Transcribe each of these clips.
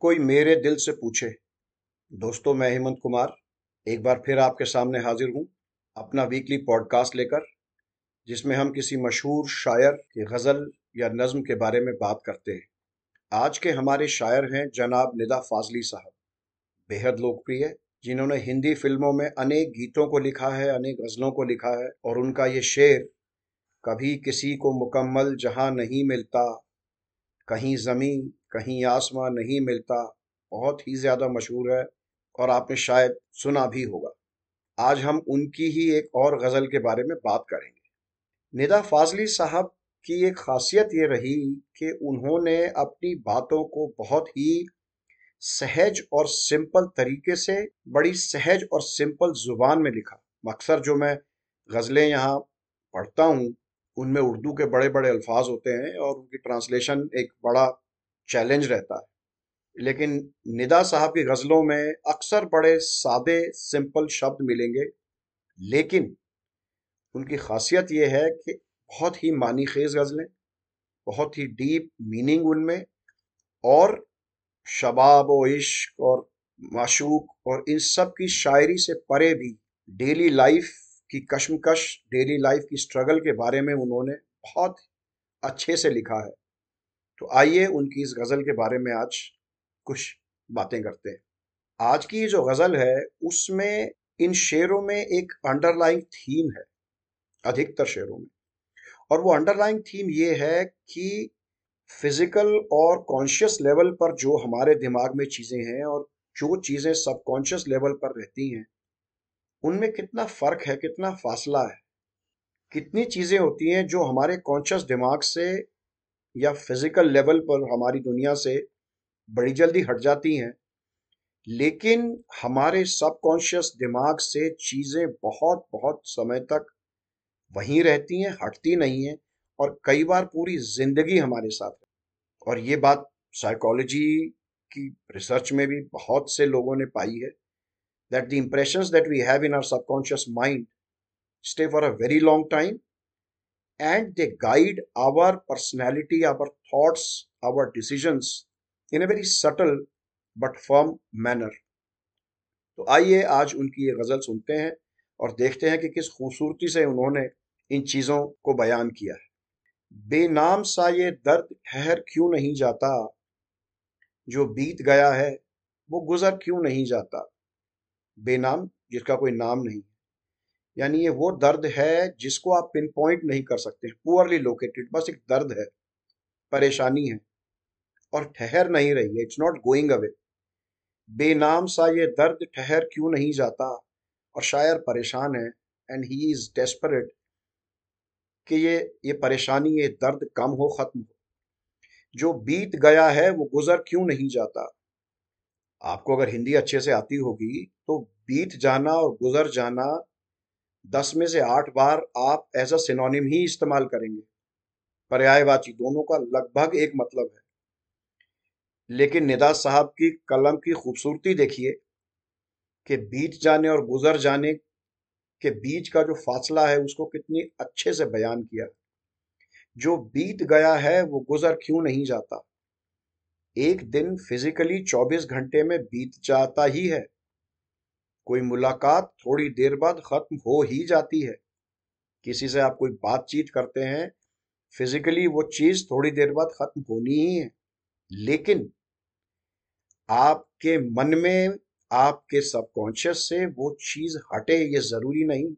कोई मेरे दिल से पूछे, दोस्तों, मैं हेमंत कुमार, एक बार फिर आपके सामने हाजिर हूँ, अपना वीकली पॉडकास्ट लेकर, जिसमें हम किसी मशहूर शायर की गज़ल या नज़्म के बारे में बात करते हैं। आज के हमारे शायर हैं जनाब निदा फाजली साहब। बेहद लोकप्रिय, जिन्होंने हिंदी फ़िल्मों में अनेक गीतों को लिखा है, अनेक गज़लों को लिखा है, और उनका ये शेर, कभी किसी को मुकम्मल जहाँ नहीं मिलता, कहीं ज़मीन कहीं आसमां नहीं मिलता, बहुत ही ज़्यादा मशहूर है और आपने शायद सुना भी होगा। आज हम उनकी ही एक और गज़ल के बारे में बात करेंगे। निदा फाजली साहब की एक खासियत ये रही कि उन्होंने अपनी बातों को बहुत ही सहज और सिंपल तरीके से, बड़ी सहज और सिंपल ज़ुबान में लिखा। अक्सर जो मैं गज़लें यहाँ पढ़ता हूँ, उनमें उर्दू के बड़े बड़े अल्फाज होते हैं और उनकी ट्रांसलेशन एक बड़ा चैलेंज रहता है। लेकिन निदा साहब की गज़लों में अक्सर बड़े सादे सिंपल शब्द मिलेंगे। लेकिन उनकी खासियत यह है कि बहुत ही मानी खेज गज़लें, बहुत ही डीप मीनिंग उनमें और शबाब व इश्क और माशूक और इन सब की शायरी से परे भी डेली लाइफ की कशमकश डेली लाइफ की स्ट्रगल के बारे में उन्होंने बहुत अच्छे से लिखा है। तो आइए उनकी इस गज़ल के बारे में आज कुछ बातें करते हैं। आज की जो गज़ल है, उसमें इन शेरों में एक अंडरलाइंग थीम है, अधिकतर शेरों में। और वो अंडरलाइंग थीम ये है कि फ़िज़िकल और कॉन्शियस लेवल पर जो हमारे दिमाग में चीज़ें हैं और जो चीज़ें सबकॉन्शियस लेवल पर रहती हैं, उनमें कितना फ़र्क है, कितना फासला है, कितनी चीज़ें होती हैं जो हमारे कॉन्शियस दिमाग से या फ़िज़िकल लेवल पर हमारी दुनिया से बड़ी जल्दी हट जाती हैं। लेकिन हमारे सबकॉन्शियस दिमाग से चीज़ें बहुत बहुत समय तक वहीं रहती हैं, हटती नहीं हैं और कई बार पूरी ज़िंदगी हमारे साथ है। और ये बात साइकोलॉजी की रिसर्च में भी बहुत से लोगों ने पाई है that the impressions that we have in our subconscious mind stay for a very long time and they guide our personality, our thoughts, our decisions in a very subtle but firm manner. तो आइए आज उनकी ये गज़ल सुनते हैं और देखते हैं कि किस खूबसूरती से उन्होंने इन चीज़ों को बयान किया है। बेनाम सा ये दर्द ठहर क्यों नहीं जाता? जो बीत गया है वो गुजर क्यों नहीं जाता? बेनाम जिसका कोई नाम नहीं। यानी ये वो दर्द है जिसको आप पिन पॉइंट नहीं कर सकते पुअरली लोकेटेड बस एक दर्द है, परेशानी है, और ठहर नहीं रही है इट्स नॉट गोइंग अवे बेनाम सा ये दर्द ठहर क्यों नहीं जाता, और शायर परेशान है एंड ही इज़ डेस्परेट कि ये ये परेशानी, ये दर्द कम हो, खत्म हो। जो बीत गया है, वो गुजर क्यों नहीं जाता? आपको अगर हिंदी अच्छे से आती होगी तो बीत जाना और गुजर जाना दस में से आठ बार आप एज अ सिनोनिम ही इस्तेमाल करेंगे। पर्यायवाची दोनों का लगभग एक मतलब है। लेकिन निदा साहब की कलम की खूबसूरती देखिए, कि बीत जाने और गुजर जाने के बीच का जो फासला है, उसको कितनी अच्छे से बयान किया। जो बीत गया है, वो गुजर क्यों नहीं जाता? एक दिन फिजिकली 24 घंटे में बीत जाता ही है। कोई मुलाकात थोड़ी देर बाद खत्म हो ही जाती है। किसी से आप कोई बातचीत करते हैं फिजिकली वो चीज़ थोड़ी देर बाद खत्म होनी ही है। लेकिन आपके मन में, आपके सबकॉन्शियस से वो चीज़ हटे ये ज़रूरी नहीं।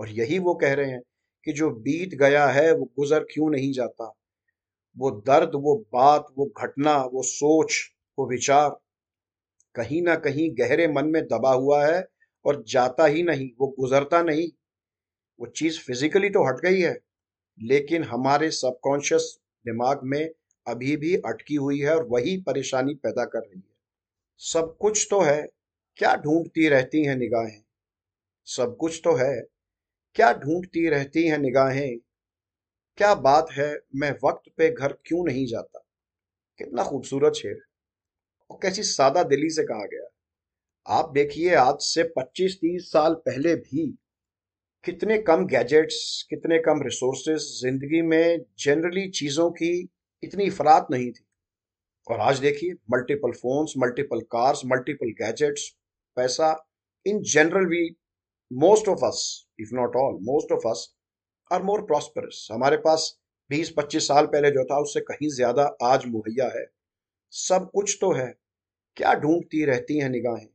और यही वो कह रहे हैं कि जो बीत गया है वो गुजर क्यों नहीं जाता? वो दर्द, वो बात, वो घटना, वो सोच, वो विचार कहीं ना कहीं गहरे मन में दबा हुआ है और जाता ही नहीं, वो गुजरता नहीं। वो चीज़ फिजिकली तो हट गई है, लेकिन हमारे सबकॉन्शियस दिमाग में अभी भी अटकी हुई है और वही परेशानी पैदा कर रही है। सब कुछ तो है, क्या ढूंढती रहती हैं निगाहें? सब कुछ तो है, क्या ढूंढती रहती हैं निगाहें? क्या बात है, मैं वक्त पे घर क्यों नहीं जाता? कितना खूबसूरत शेर और कैसी सादा दिली से कहा गया। आप देखिए, आज से 25-30 साल पहले भी कितने कम गैजेट्स कितने कम रिसोर्सेस ज़िंदगी में जनरली चीज़ों की इतनी अफरात नहीं थी। और आज देखिए multiple phones multiple cars multiple gadgets पैसा in general we most of us if not all most of us are more prosperous हमारे पास 20-25 साल पहले जो था, उससे कहीं ज़्यादा आज मुहैया है। सब कुछ तो है। क्या ढूंढती रहती हैं निगाहें?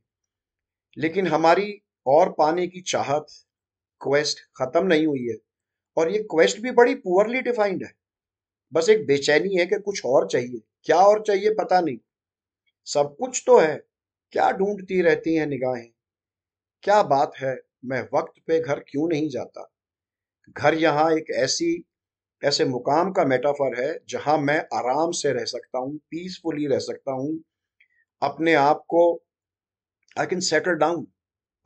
लेकिन हमारी और पाने की चाहत क्वेस्ट खत्म नहीं हुई है और ये क्वेस्ट भी बड़ी पुअरली डिफाइंड है। बस एक बेचैनी है कि कुछ और चाहिए। क्या और चाहिए पता नहीं। सब कुछ तो है। क्या ढूंढती रहती हैं निगाहें? क्या बात है, मैं वक्त पे घर क्यों नहीं जाता? घर यहाँ एक ऐसी, ऐसे मुकाम का मेटाफर है जहाँ मैं आराम से रह सकता हूँ पीसफुली रह सकता हूँ अपने आप को आई कैन सेटल डाउन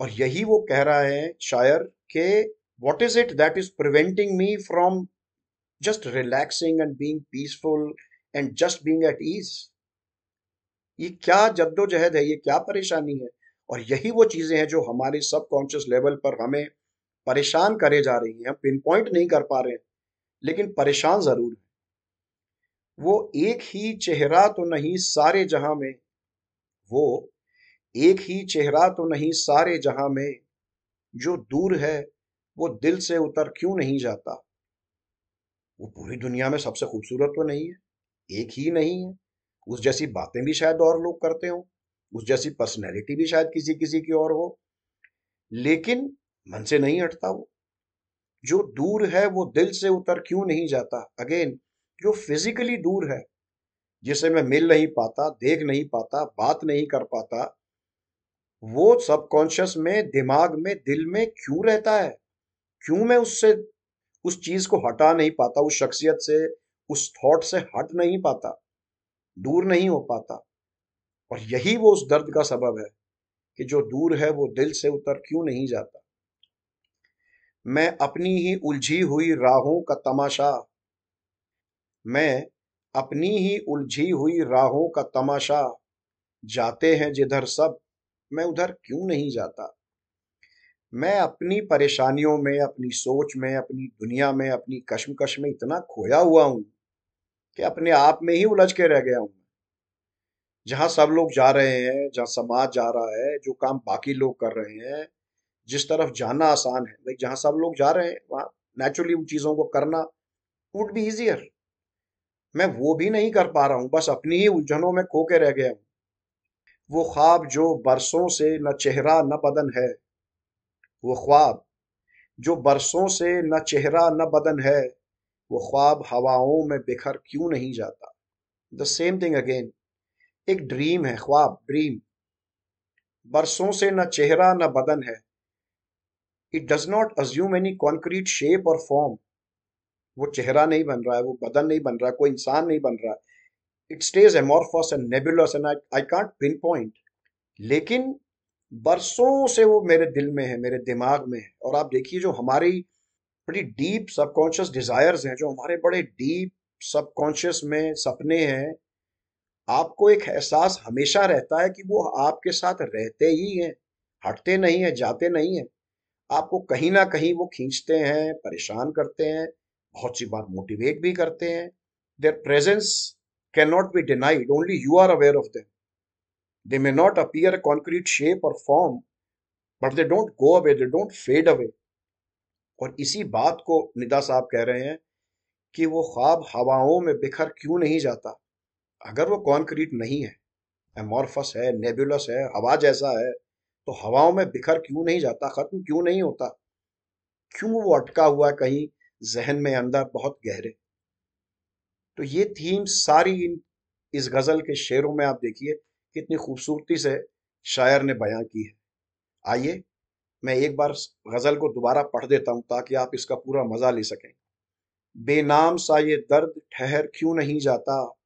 और यही वो कह रहा है शायर के what is it that is preventing me from just relaxing and being peaceful and just being at ease ये क्या जद्दोजहद है, ये क्या परेशानी है? और यही वो चीज़ें हैं जो हमारे सबकॉन्शियस लेवल पर हमें परेशान करे जा रही हैं। हम पिन पॉइंट नहीं कर पा रहे हैं। लेकिन परेशान ज़रूर है। वो एक ही चेहरा तो नहीं, सारे जहाँ में वो एक ही चेहरा तो नहीं सारे जहाँ में, जो दूर है, वो दिल से उतर क्यों नहीं जाता? वो पूरी दुनिया में सबसे खूबसूरत तो नहीं है, एक ही नहीं है। उस जैसी बातें भी शायद और लोग करते हो, उस जैसी पर्सनैलिटी भी शायद किसी किसी की और हो, लेकिन मन से नहीं हटता वो। जो दूर है, वो दिल से उतर क्यों नहीं जाता? अगेन जो फिजिकली दूर है जिसे मैं मिल नहीं पाता, देख नहीं पाता, बात नहीं कर पाता, वो सबकॉन्शियस में, दिमाग में, दिल में क्यों रहता है? क्यों मैं उससे, उस चीज़ को हटा नहीं पाता, उस शख्सियत से, उस थॉट से हट नहीं पाता, दूर नहीं हो पाता? और यही वो उस दर्द का सबब है कि जो दूर है, वो दिल से उतर क्यों नहीं जाता? मैं अपनी ही उलझी हुई राहों का तमाशा, मैं अपनी ही उलझी हुई राहों का तमाशा। जाते हैं जिधर सब, मैं उधर क्यों नहीं जाता? मैं अपनी परेशानियों में, अपनी सोच में, अपनी दुनिया में, अपनी कश्मकश में इतना खोया हुआ हूँ कि अपने आप में ही उलझ के रह गया हूँ जहाँ सब लोग जा रहे हैं, जहाँ समाज जा रहा है, जो काम बाकी लोग कर रहे हैं, जिस तरफ़ जाना आसान है भाई जहाँ सब लोग जा रहे हैं, वहाँ नेचुरली उन चीज़ों को करना वुड बी इजियर मैं वो भी नहीं कर पा रहा हूँ, बस अपनी ही उलझनों में खो के रह गया हूँ। वो ख्वाब जो बरसों से न चेहरा न बदन है, वो ख्वाब जो बरसों से न चेहरा न बदन है, वो ख्वाब हवाओं में बिखर क्यों नहीं जाता? द सेम थिंग अगेन एक ड्रीम है, ख्वाब ड्रीम बरसों से न चेहरा न बदन है। It does not assume any concrete shape और फॉर्म वो चेहरा नहीं बन रहा है, वो बदन नहीं बन रहा है कोई इंसान नहीं बन रहा। है it stays amorphous and nebulous and I can't pinpoint लेकिन बरसों से वो मेरे दिल में है, मेरे दिमाग में है। और आप देखिए जो हमारी बड़ी डीप सबकॉन्शियस डिजायर्स हैं, जो हमारे बड़े डीप सबकॉन्शियस में सपने हैं, आपको एक एहसास हमेशा रहता है कि वो आपके साथ रहते ही हैं, हटते नहीं हैं, जाते नहीं हैं। आपको कहीं ना कहीं वो खींचते हैं, परेशान करते हैं बहुत सी बार मोटिवेट भी करते हैं। Their presence cannot be denied only you are aware of them they may not appear concrete shape और form but they don't go away they don't fade away और इसी बात को निदा साहब कह रहे हैं कि वो ख्वाब हवाओं में बिखर क्यों नहीं जाता? अगर वो कॉन्क्रीट नहीं है एमॉर्फस है नेबुलस है, हवा जैसा है तो हवाओं में बिखर क्यों नहीं जाता? खत्म क्यों नहीं होता? क्यों वो अटका हुआ है कहीं जहन में अंदर बहुत गहरे। तो ये थीम सारी इन, इस गज़ल के शेरों में आप देखिए, कितनी खूबसूरती से शायर ने बयां की है। आइए, मैं एक बार गज़ल को दोबारा पढ़ देता हूँ ताकि आप इसका पूरा मज़ा ले सकें। बेनाम सा ये दर्द ठहर क्यों नहीं जाता?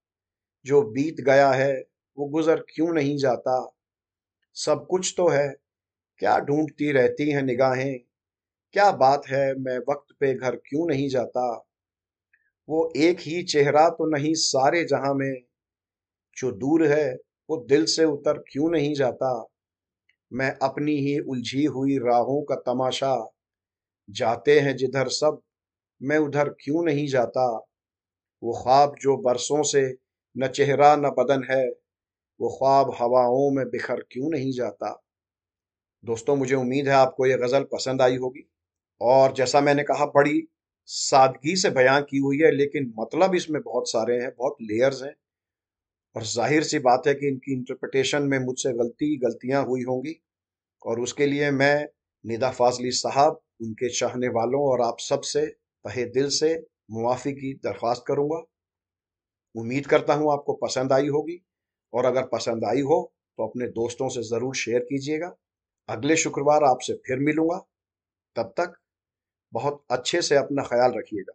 जो बीत गया है, वो गुजर क्यों नहीं जाता? सब कुछ तो है, क्या ढूंढती रहती हैं निगाहें? क्या बात है, मैं वक्त पे घर क्यों नहीं जाता? वो एक ही चेहरा तो नहीं सारे जहाँ में। जो दूर है, वो दिल से उतर क्यों नहीं जाता? मैं अपनी ही उलझी हुई राहों का तमाशा। जाते हैं जिधर सब, मैं उधर क्यों नहीं जाता? वो ख्वाब जो बरसों से न चेहरा न बदन है, वो ख्वाब हवाओं में बिखर क्यों नहीं जाता? दोस्तों, मुझे उम्मीद है आपको ये गज़ल पसंद आई होगी। और जैसा मैंने कहा, बड़ी सादगी से बयां की हुई है, लेकिन मतलब इसमें बहुत सारे हैं, बहुत लेयर्स हैं। और ज़ाहिर सी बात है कि इनकी इंटरप्रटेशन में मुझसे गलती, गलतियाँ हुई होंगी, और उसके लिए मैं निदा फाजली साहब, उनके चाहने वालों और आप सबसे तहे दिल से मुआफ़ी की दरख्वास्त करूँगा। उम्मीद करता हूँ आपको पसंद आई होगी, और अगर पसंद आई हो तो अपने दोस्तों से ज़रूर शेयर कीजिएगा। अगले शुक्रवार आपसे फिर मिलूँगा। तब तक बहुत अच्छे से अपना ख्याल रखिएगा।